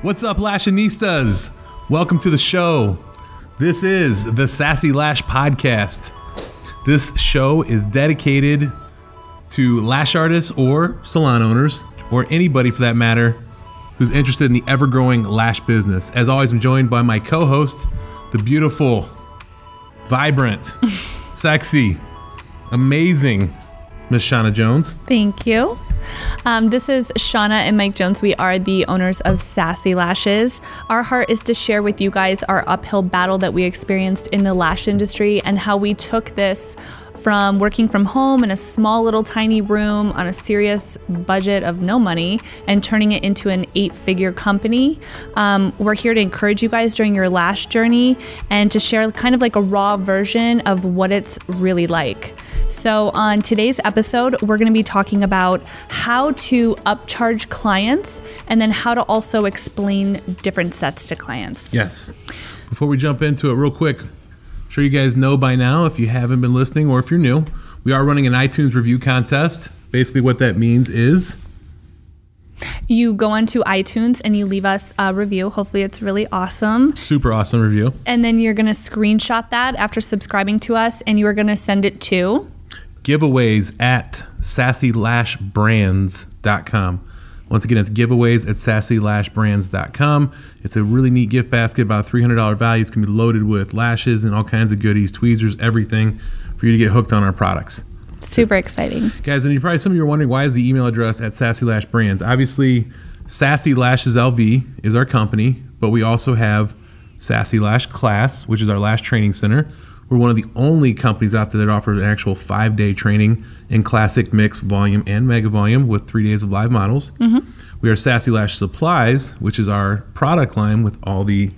What's up, Lashinistas? Welcome to the show. This is the Sassy Lash Podcast. This show is dedicated to lash artists or salon owners, or anybody for that matter, who's interested in the ever growing lash business. As always, I'm joined by my co host, the beautiful, vibrant, sexy, amazing Miss Shauna Jones. Thank you. Um, this is Shauna and Mike Jones. We are the owners of Sassy Lashes. Our heart is to share with you guys our uphill battle that we experienced in the lash industry and how we took this from working from home in a small little tiny room on a serious budget of no money and turning it into an eight figure company. Um, we're here to encourage you guys during your lash journey and to share kind of like a raw version of what it's really like. So, on today's episode, we're going to be talking about how to upcharge clients and then how to also explain different sets to clients. Yes. Before we jump into it, real quick, I'm sure you guys know by now if you haven't been listening or if you're new, we are running an iTunes review contest. Basically, what that means is You go onto iTunes and you leave us a review. Hopefully, it's really awesome. super awesome review. And then you're going to screenshot that after subscribing to us and you are going to send it to giveaways at sassylashbrands.com. Once again, it's giveaways at sassylashbrands.com. It's a really neat gift basket, about $300 value. It's going to be loaded with lashes and all kinds of goodies, tweezers, everything for you to get hooked on our products. super exciting. Guys, and you probably some of you are wondering why is the email address at Sassy Lash Brands? Obviously, Sassy Lashes LV is our company, but we also have Sassy Lash Class, which is our lash training center. We're one of the only companies out there that offers an actual five day training in classic mix, volume, and mega volume with three days of live models. Mm-hmm. We are Sassy Lash Supplies, which is our product line with all the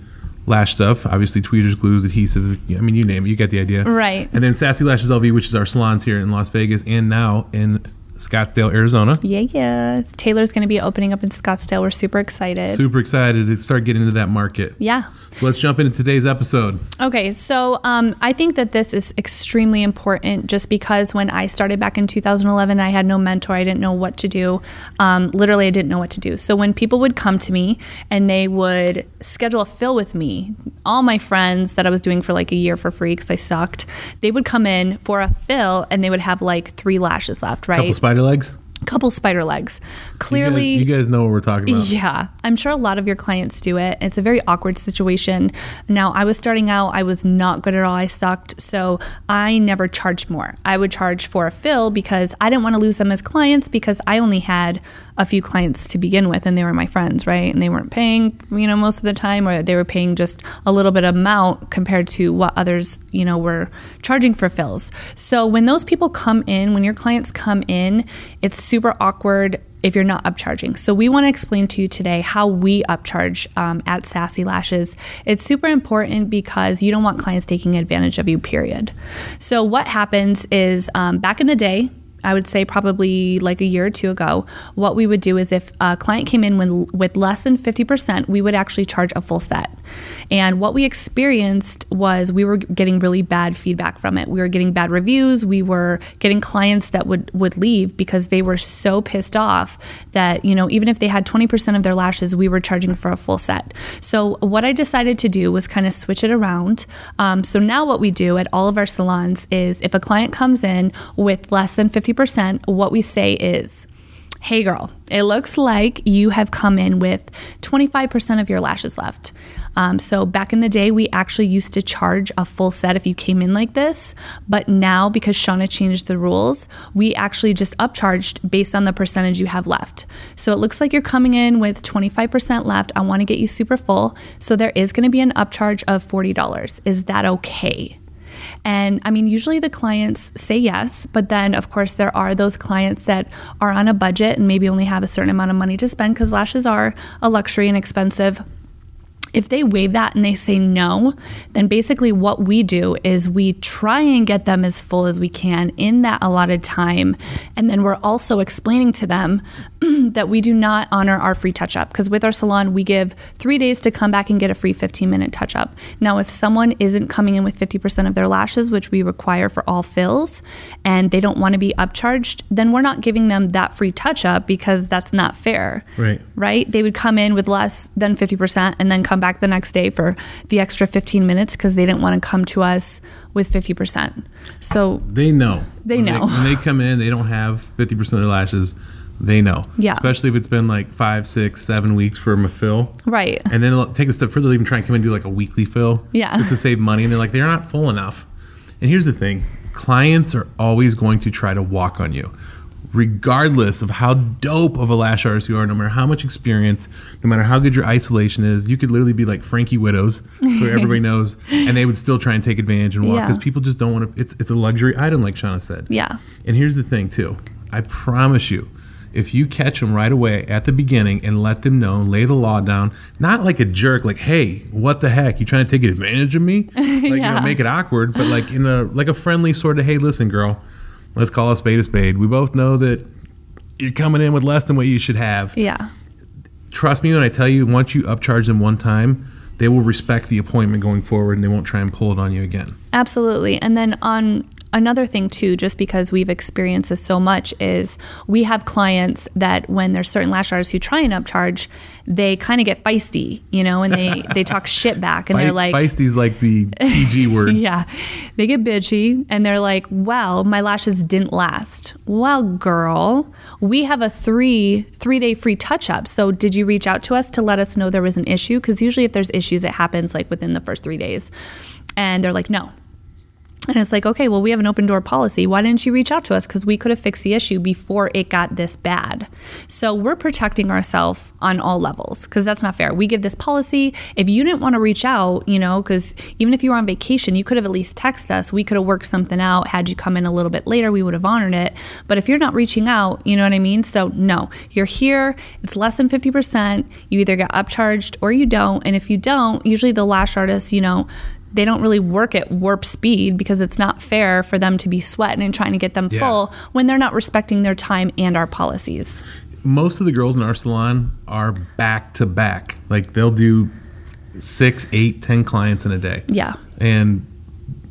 lash stuff, obviously tweezers, glues, adhesive. I mean, you name it, you get the idea. Right. And then Sassy Lashes LV, which is our salons here in Las Vegas and now in Scottsdale, Arizona. Yeah, yeah. Taylor's going to be opening up in Scottsdale. We're super excited. Super excited to start getting into that market. yeah. So let's jump into today's episode. Okay, so um, I think that this is extremely important just because when I started back in 2011, I had no mentor. I didn't know what to do. Um, literally, I didn't know what to do. So when people would come to me and they would schedule a fill with me, all my friends that I was doing for like a year for free because I sucked, they would come in for a fill and they would have like three lashes left, right? Spider legs. Couple spider legs. Clearly, you guys, you guys know what we're talking about. yeah, I'm sure a lot of your clients do it. It's a very awkward situation. Now, I was starting out, I was not good at all. I sucked. So I never charged more. I would charge for a fill because I didn't want to lose them as clients because I only had a few clients to begin with and they were my friends, right? And they weren't paying, you know, most of the time or they were paying just a little bit of amount compared to what others, you know, were charging for fills. So when those people come in, when your clients come in, it's super awkward if you're not upcharging. So we want to explain to you today how we upcharge um, at Sassy Lashes. It's super important because you don't want clients taking advantage of you, period. So what happens is um, back in the day, I would say probably like a year or two ago, what we would do is if a client came in with, with less than 50%, we would actually charge a full set. And what we experienced was we were getting really bad feedback from it. We were getting bad reviews. We were getting clients that would, would leave because they were so pissed off that, you know, even if they had 20% of their lashes, we were charging for a full set. So what I decided to do was kind of switch it around. Um, so now what we do at all of our salons is if a client comes in with less than 50%, what we say is, Hey girl, it looks like you have come in with 25% of your lashes left. Um, so, back in the day, we actually used to charge a full set if you came in like this. But now, because Shauna changed the rules, we actually just upcharged based on the percentage you have left. So, it looks like you're coming in with 25% left. I want to get you super full. So, there is going to be an upcharge of $40. Is that okay? And I mean, usually the clients say yes, but then of course there are those clients that are on a budget and maybe only have a certain amount of money to spend because lashes are a luxury and expensive. If they waive that and they say no, then basically what we do is we try and get them as full as we can in that allotted time. And then we're also explaining to them that we do not honor our free touch up because with our salon, we give three days to come back and get a free 15 minute touch up. Now, if someone isn't coming in with 50% of their lashes, which we require for all fills, and they don't want to be upcharged, then we're not giving them that free touch up because that's not fair. Right. Right? They would come in with less than 50% and then come back the next day for the extra 15 minutes because they didn't want to come to us with 50%. So They know. They When know. when they come in, they don't have 50% of their lashes. They know. Yeah. Especially if it's been like five, six, seven weeks for them to fill. right. And then they'll take a step further, they'll even try and come and do like a weekly fill. Yeah. Just to save money. And they're like, they're not full enough. And here's the thing clients are always going to try to walk on you. Regardless of how dope of a lash artist you are, no matter how much experience, no matter how good your isolation is, you could literally be like Frankie Widows, who everybody knows, and they would still try and take advantage and walk Yeah. because people just don't want to. It's, it's a luxury item, like Shauna said. Yeah. And here's the thing, too. I promise you, if you catch them right away at the beginning and let them know, lay the law down, not like a jerk, like, "Hey, what the heck? You trying to take advantage of me?" Like, you Yeah. know, make it awkward, but like in a like a friendly sort of, "Hey, listen, girl, let's call a spade a spade. We both know that you're coming in with less than what you should have. Yeah. Trust me when I tell you, once you upcharge them one time." They will respect the appointment going forward, and they won't try and pull it on you again. Absolutely. And then on another thing too, just because we've experienced this so much, is we have clients that when there's certain lash artists who try and upcharge, they kind of get feisty, you know, and they they talk shit back, and they're Fe- like, Feisty's like the PG word. yeah, they get bitchy and they're like, well, my lashes didn't last. Well, girl, we have a three three day free touch up. So did you reach out to us to let us know there was an issue? Because usually if there's issues, it happens like within the first three days. And they're like, no. And it's like, okay, well, we have an open door policy. Why didn't you reach out to us? Because we could have fixed the issue before it got this bad. So we're protecting ourselves on all levels because that's not fair. We give this policy. If you didn't want to reach out, you know, because even if you were on vacation, you could have at least texted us. We could have worked something out. Had you come in a little bit later, we would have honored it. But if you're not reaching out, you know what I mean? So no, you're here. It's less than 50%. You either get upcharged or you don't. And if you don't, usually the lash artist, you know, they don't really work at warp speed because it's not fair for them to be sweating and trying to get them Yeah. full when they're not respecting their time and our policies. most of the girls in our salon are back to back. Like they'll do six, eight, ten clients in a day. Yeah. And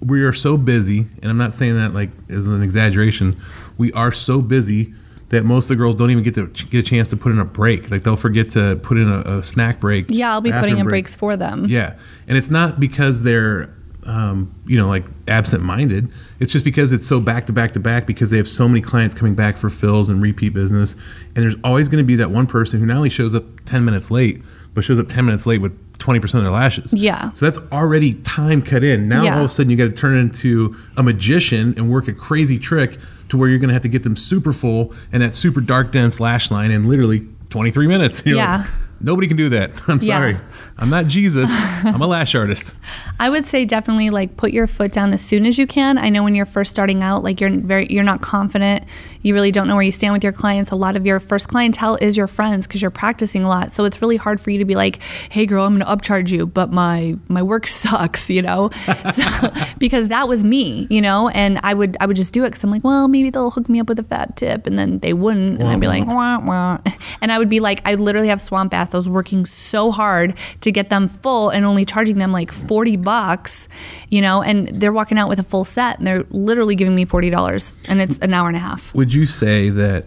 we are so busy, and I'm not saying that like as an exaggeration. We are so busy that most of the girls don't even get to get a chance to put in a break. Like they'll forget to put in a, a snack break. Yeah, I'll be putting in break. breaks for them. Yeah, and it's not because they're, um, you know, like absent-minded. It's just because it's so back to back to back because they have so many clients coming back for fills and repeat business, and there's always going to be that one person who not only shows up ten minutes late, but shows up ten minutes late with twenty percent of their lashes. Yeah. So that's already time cut in. Now Yeah. all of a sudden you got to turn into a magician and work a crazy trick to where you're going to have to get them super full and that super dark dense lash line in literally 23 minutes. You're Yeah. like, Nobody can do that. I'm Yeah. sorry. I'm not Jesus. I'm a lash artist. I would say definitely like put your foot down as soon as you can. I know when you're first starting out, like you're very you're not confident. You really don't know where you stand with your clients. A lot of your first clientele is your friends because you're practicing a lot. So it's really hard for you to be like, "Hey girl, I'm going to upcharge you, but my my work sucks," you know? so, because that was me, you know, and I would I would just do it cuz I'm like, "Well, maybe they'll hook me up with a fat tip." And then they wouldn't, and I'd be like, wah, wah. and I would be like I literally have swamp ass. I was working so hard to get them full and only charging them like 40 bucks, you know, and they're walking out with a full set and they're literally giving me $40 and it's an hour and a half. Would you say that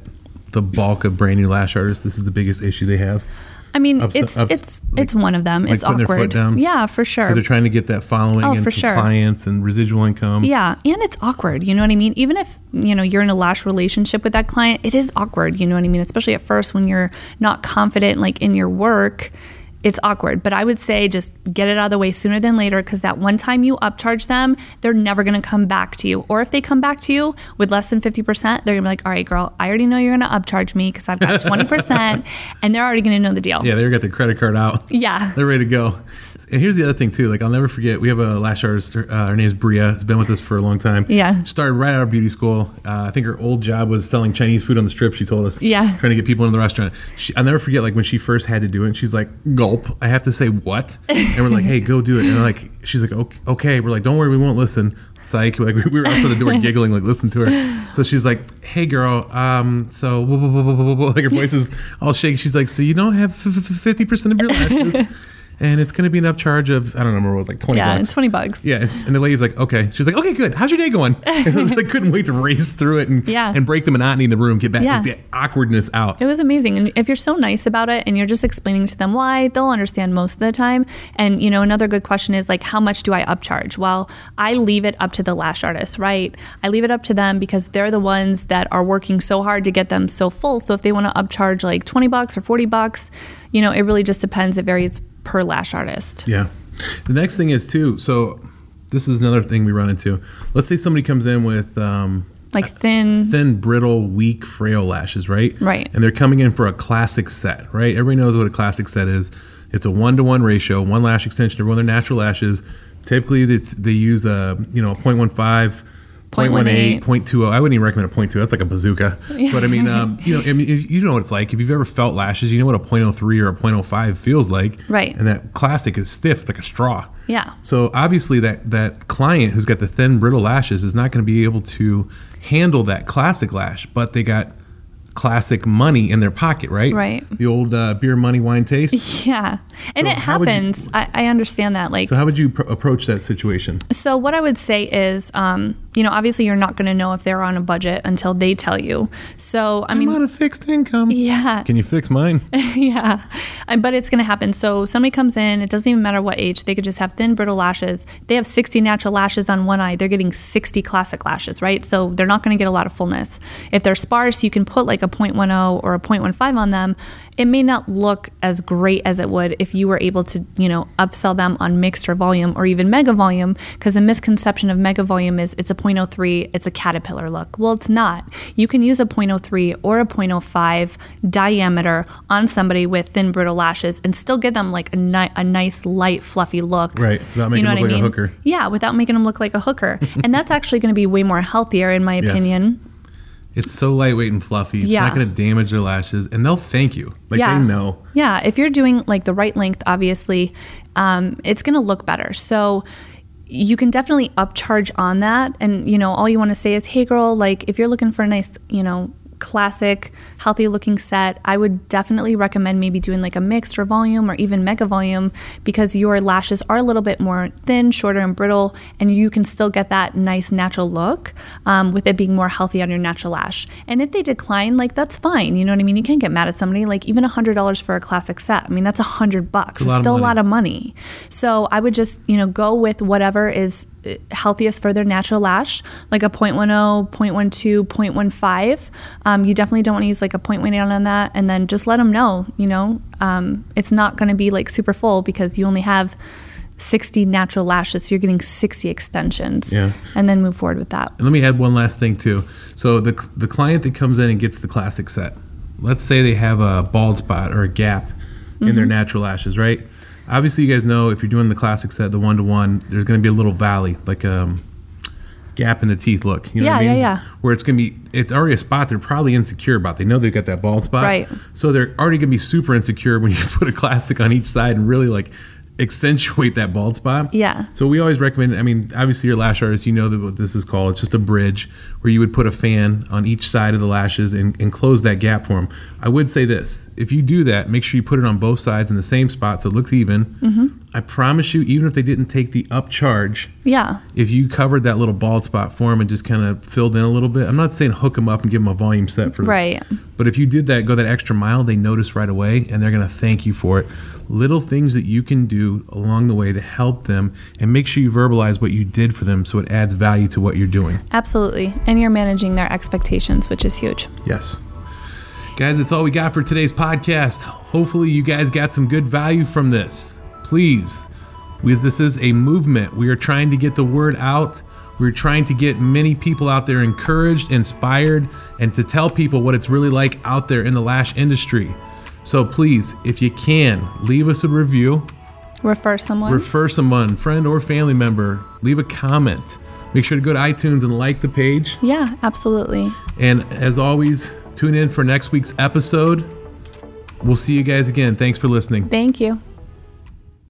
the bulk of brand new lash artists, this is the biggest issue they have? I mean, Ups- it's up- it's like- it's one of them. like it's putting their foot awkward. Yeah, for sure. They're trying to get that following Oh, and for sure. clients and residual income. Yeah, and it's awkward. You know what I mean? Even if, you know, you're in a lash relationship with that client, it is awkward, you know what I mean? Especially at first when you're not confident like in your work. It's awkward, but I would say just get it out of the way sooner than later because that one time you upcharge them, they're never going to come back to you. Or if they come back to you with less than 50%, they're going to be like, all right, girl, I already know you're going to upcharge me because I've got 20%, and they're already going to know the deal. Yeah, they got the credit card out. Yeah. They're ready to go. And here's the other thing too. Like I'll never forget. We have a lash artist. Uh, her name is Bria. Has been with us for a long time. Yeah. Started right out of beauty school. Uh, I think her old job was selling Chinese food on the strip. She told us. Yeah. Trying to get people into the restaurant. She, I'll never forget. Like when she first had to do it. She's like, "Go gulp. I have to say what, and we're like, "Hey, go do it." And like, she's like, "Okay." okay. We're like, "Don't worry, we won't listen." Psych. Like we were outside the door giggling, like listen to her. So she's like, "Hey, girl. Um, so like her voice is all shaky. She's like, "So you don't have fifty percent of your lashes." And it's going to be an upcharge of I don't remember what it was like twenty. Yeah, bucks. twenty bucks. Yeah, and the lady's like, okay. She's like, okay, good. How's your day going? And I was like, couldn't wait to race through it and Yeah. and break the monotony in the room, get back, Yeah. get awkwardness out. It was amazing. And if you're so nice about it and you're just explaining to them why, they'll understand most of the time. And, you know, another good question is like, how much do I upcharge? Well, I leave it up to the lash artist, right? I leave it up to them because they're the ones that are working so hard to get them so full. So if they want to upcharge like 20 bucks or 40 bucks, you know, it really just depends. It varies per lash artist. Yeah. The next thing is too. So this is another thing we run into. Let's say somebody comes in with um, Like thin, thin, brittle, weak, frail lashes, right? Right. And they're coming in for a classic set, right? Everybody knows what a classic set is. It's a one to one ratio, one lash extension to one of their natural lashes. Typically, they use a you know 0.15, 0.18, 0.20. I wouldn't even recommend a 0.2. That's like a bazooka. But I mean, um, you know, I mean, you know what it's like. If you've ever felt lashes, you know what a 0.03 or a 0.05 feels like. Right. And that classic is stiff. It's like a straw. Yeah. So obviously that that client who's got the thin brittle lashes is not going to be able to handle that classic lash, but they got classic money in their pocket, right? Right. The old uh, beer money wine taste. yeah. And So it would you- happens. I, I understand that. Like, So how would you pr- approach that situation? So what I would say is, um, you know, obviously you're not going to know if they're on a budget until they tell you. So I mean, I'm on a fixed income. yeah, Can you fix mine? yeah, but it's going to happen. So somebody comes in, it doesn't even matter what age, they could just have thin, brittle lashes. They have 60 natural lashes on one eye, they're getting 60 classic lashes, right? So they're not going to get a lot of fullness. If they're sparse, you can put like a 0.10 or a 0.15 on them. It may not look as great as it would if you were able to, you know, upsell them on mixed or volume or even mega volume, because the misconception of mega volume is it's a 0.03, it's a caterpillar look. Well, it's not. You can use a 0.03 or a 0.05 diameter on somebody with thin brittle lashes and still give them like a, ni- a nice light fluffy look. Right, without making them look like a hooker. Yeah, without making them look like a hooker. and that's actually going to be way more healthier in my Yes. opinion. It's so lightweight and fluffy. It's Yeah. not going to damage their lashes, and they'll thank you. Like Yeah. they know. Yeah, if you're doing like the right length, obviously, um, it's going to look better. So you can definitely upcharge on that. And, you know, all you want to say is, hey, girl, like if you're looking for a nice, you know, classic, healthy looking set, I would definitely recommend maybe doing like a mixed or volume or even mega volume because your lashes are a little bit more thin, shorter, and brittle, and you can still get that nice natural look um, with it being more healthy on your natural lash. And if they decline, like that's fine. You know what I mean? You can't get mad at somebody. Like even a hundred dollars for a classic set. I mean, that's a hundred bucks. a It's of still a lot of money. So I would just, you know, go with whatever is healthiest for their natural lash, like a 0.10, 0.12, 0.15. Um, you definitely don't want to use like a 0.18 on that. And then just let them know, you know, um, it's not going to be like super full because you only have 60 natural lashes. So you're getting 60 extensions. Yeah. And then move forward with that. And let me add one last thing too. So the the client that comes in and gets the classic set, let's say they have a bald spot or a gap in Mm-hmm. their natural lashes, right? Obviously, you guys know if you're doing the classic set, the one to one, there's going to be a little valley, like um gap in the teeth look. You know what I Yeah, mean? yeah, yeah. Where it's going to be, it's already a spot they're probably insecure about. They know they've got that bald spot, Right. So they're already going to be super insecure when you put a classic on each side and really like accentuate that bald spot. Yeah. So we always recommend. I mean, obviously, you're lash artist. You know that what this is called. It's just a bridge where you would put a fan on each side of the lashes and, and close that gap for them. I would say this: if you do that, make sure you put it on both sides in the same spot so it looks even. Mm-hmm. I promise you, even if they didn't take the upcharge, Yeah. if you covered that little bald spot for them and just kind of filled in a little bit, I'm not saying hook them up and give them a volume set for Right. but if you did that, go that extra mile, they notice right away and they're going to thank you for it. Little things that you can do along the way to help them and make sure you verbalize what you did for them so it adds value to what you're doing. Absolutely. And you're managing their expectations, which is huge. Yes. Guys, that's all we got for today's podcast. Hopefully, you guys got some good value from this. Please, we, this is a movement. We are trying to get the word out. We're trying to get many people out there encouraged, inspired, and to tell people what it's really like out there in the lash industry. So please, if you can, leave us a review, Refer someone. refer someone, friend or family member, leave a comment. Make sure to go to iTunes and like the page. yeah, absolutely. And as always, tune in for next week's episode. We'll see you guys again. Thanks for listening. Thank you.